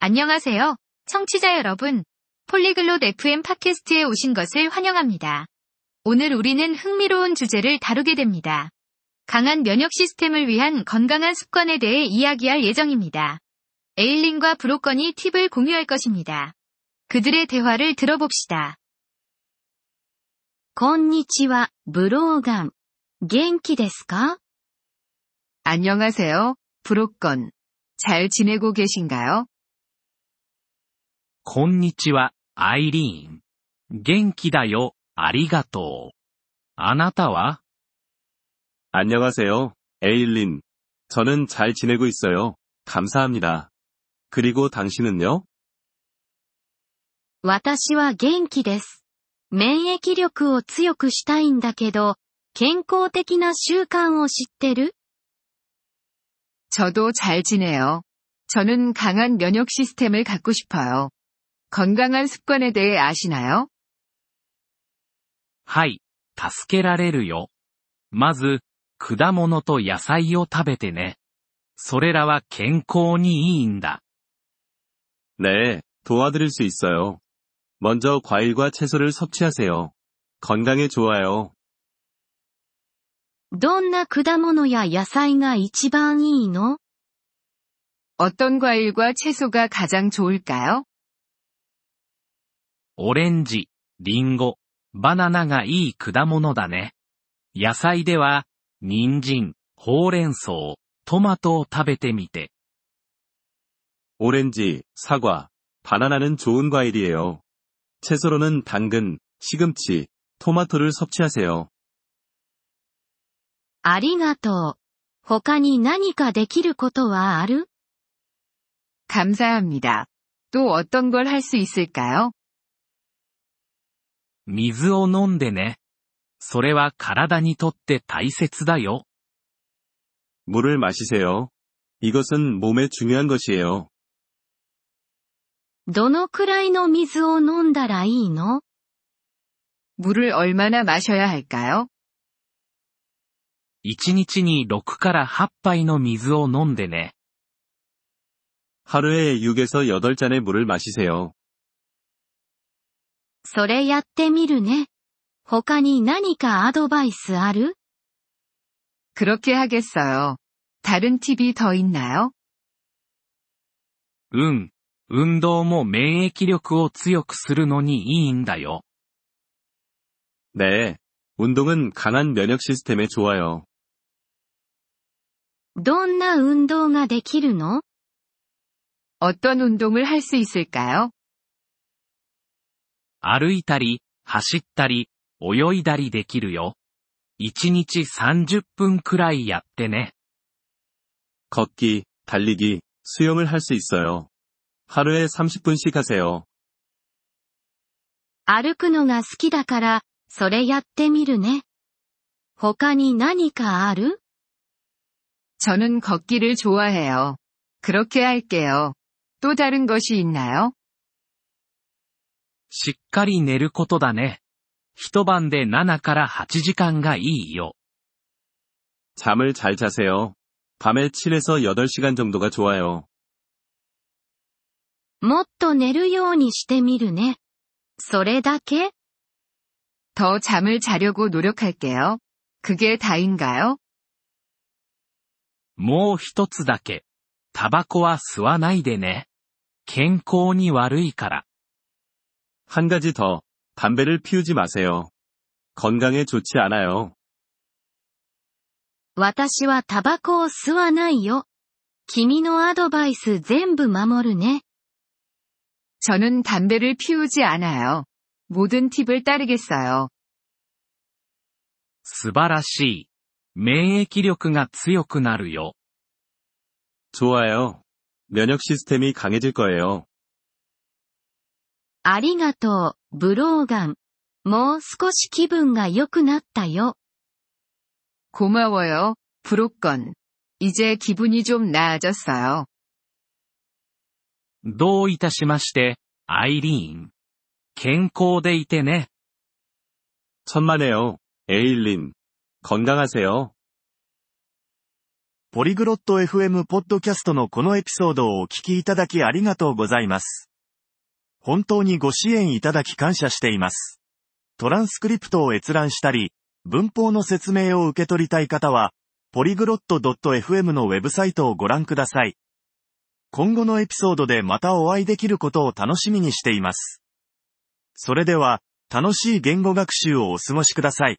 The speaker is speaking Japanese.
안녕하세요. 청취자 여러분. 폴리글롯 FM 팟캐스트에 오신 것을 환영합니다. 오늘 우리는 흥미로운 주제를 다루게 됩니다. 강한 면역 시스템을 위한 건강한 습관에 대해 이야기할 예정입니다. 에일린과 브로건이 팁을 공유할 것입니다. 그들의 대화를 들어봅시다. こんにちは、ブローガン。元気ですか 안녕하세요, 브로건. 잘 지내고 계신가요? こんにちは、アイリーン。元気だよ、ありがとう。あなたは 안녕하세요, 에일린. 저는 잘 지내고 있어요. 감사합니다. 그리고 당신은요? 私は元気です。免疫力を強くしたいんだけど、健康的な習慣を知ってる 저도 잘 지내요. 저는 강한 면역 시스템을 갖고 싶어요. 건강한 습관에 대해 아시나요? はい、助けられるよ。まず、果物と野菜を食べてね。それらは健康にいいんだ。 네, 도와드릴 수 있어요. 먼저 과일과 채소를 섭취하세요. 건강에 좋아요. どんな果物や野菜が一番いいの 어떤 과일과 채소가 가장 좋을까요? オレンジ、リンゴ、バナナがいい果物だね。野菜では、人参、ほうれん草、トマトを食べてみて。 오렌지, 사과, 바나나는 좋은 과일이에요. 채소로는 당근, 시금치, 토마토를 섭취하세요. ありがとう。他に何かできることはある 감사합니다. 또 어떤 걸 할 수 있을까요? 水を飲んでね。それは体にとって大切だよ。 물을 마시세요. 이것은 몸에 중요한 것이에요. どのくらいの水を飲んだらいいの 물을 얼마나 마셔야 할까요? 1日に6から8杯の水を飲んでね。 하루에 6에서 8잔의 물을 마시세요. それやってみるね。他に何かアドバイスある 그렇게 하겠어요. 다른 팁이 더 있나요? うん。運動も免疫力を強くするのにいいんだよ。 네. 운동은 강한 면역 시스템에 좋아요. どんな運動ができるの 어떤 운동을 할 수 있을까요? 歩いたり、走ったり、泳いだりできるよ。1日30分くらいやってね。 걷기, 달리기, 수영을 할 수 있어요. 하루에 30분씩 하세요. 歩くのが好きだから、それやってみるね。他に何かある 저는 걷기를 좋아해요. 그렇게 할게요. 또 다른 것이 있나요? しっかり寝ることだね。一晩で7から8時間がいいよ。 잠을 잘 자세요. 밤에 7에서 8시간 정도가 좋아요. もっと寝るようにしてみるね。それだけ 더 잠을 자려고 노력할게요. 그게 다인가요? もう一つだけ。タバコは吸わないでね。健康に悪いから。 한 가지 더. 담배를 피우지 마세요. 건강에 좋지 않아요. 私はタバコを吸わないよ。君のアドバイス全部守るね。 저는 담배를 피우지 않아요. 모든 팁을 따르겠어요. 素晴らしい。免疫力が強くなるよ。 좋아요. 면역 시스템이 강해질 거예요. ありがとう、ブローガン。もう少し気分が良くなったよ。 고마워요, 브로건. 이제 기분이 좀 나아졌어요. どういたしまして、アイリーン。健康でいてね。 천만에요. 에일린. 건강하세요. ポリグロット FM ポッドキャストのこのエピソードをお聞きいただきありがとうございます。 本当にご支援いただき感謝しています。トランスクリプトを閲覧したり、文法の説明を受け取りたい方は、ポリグロット .fm のウェブサイトをご覧ください。今後のエピソードでまたお会いできることを楽しみにしています。それでは、楽しい言語学習をお過ごしください。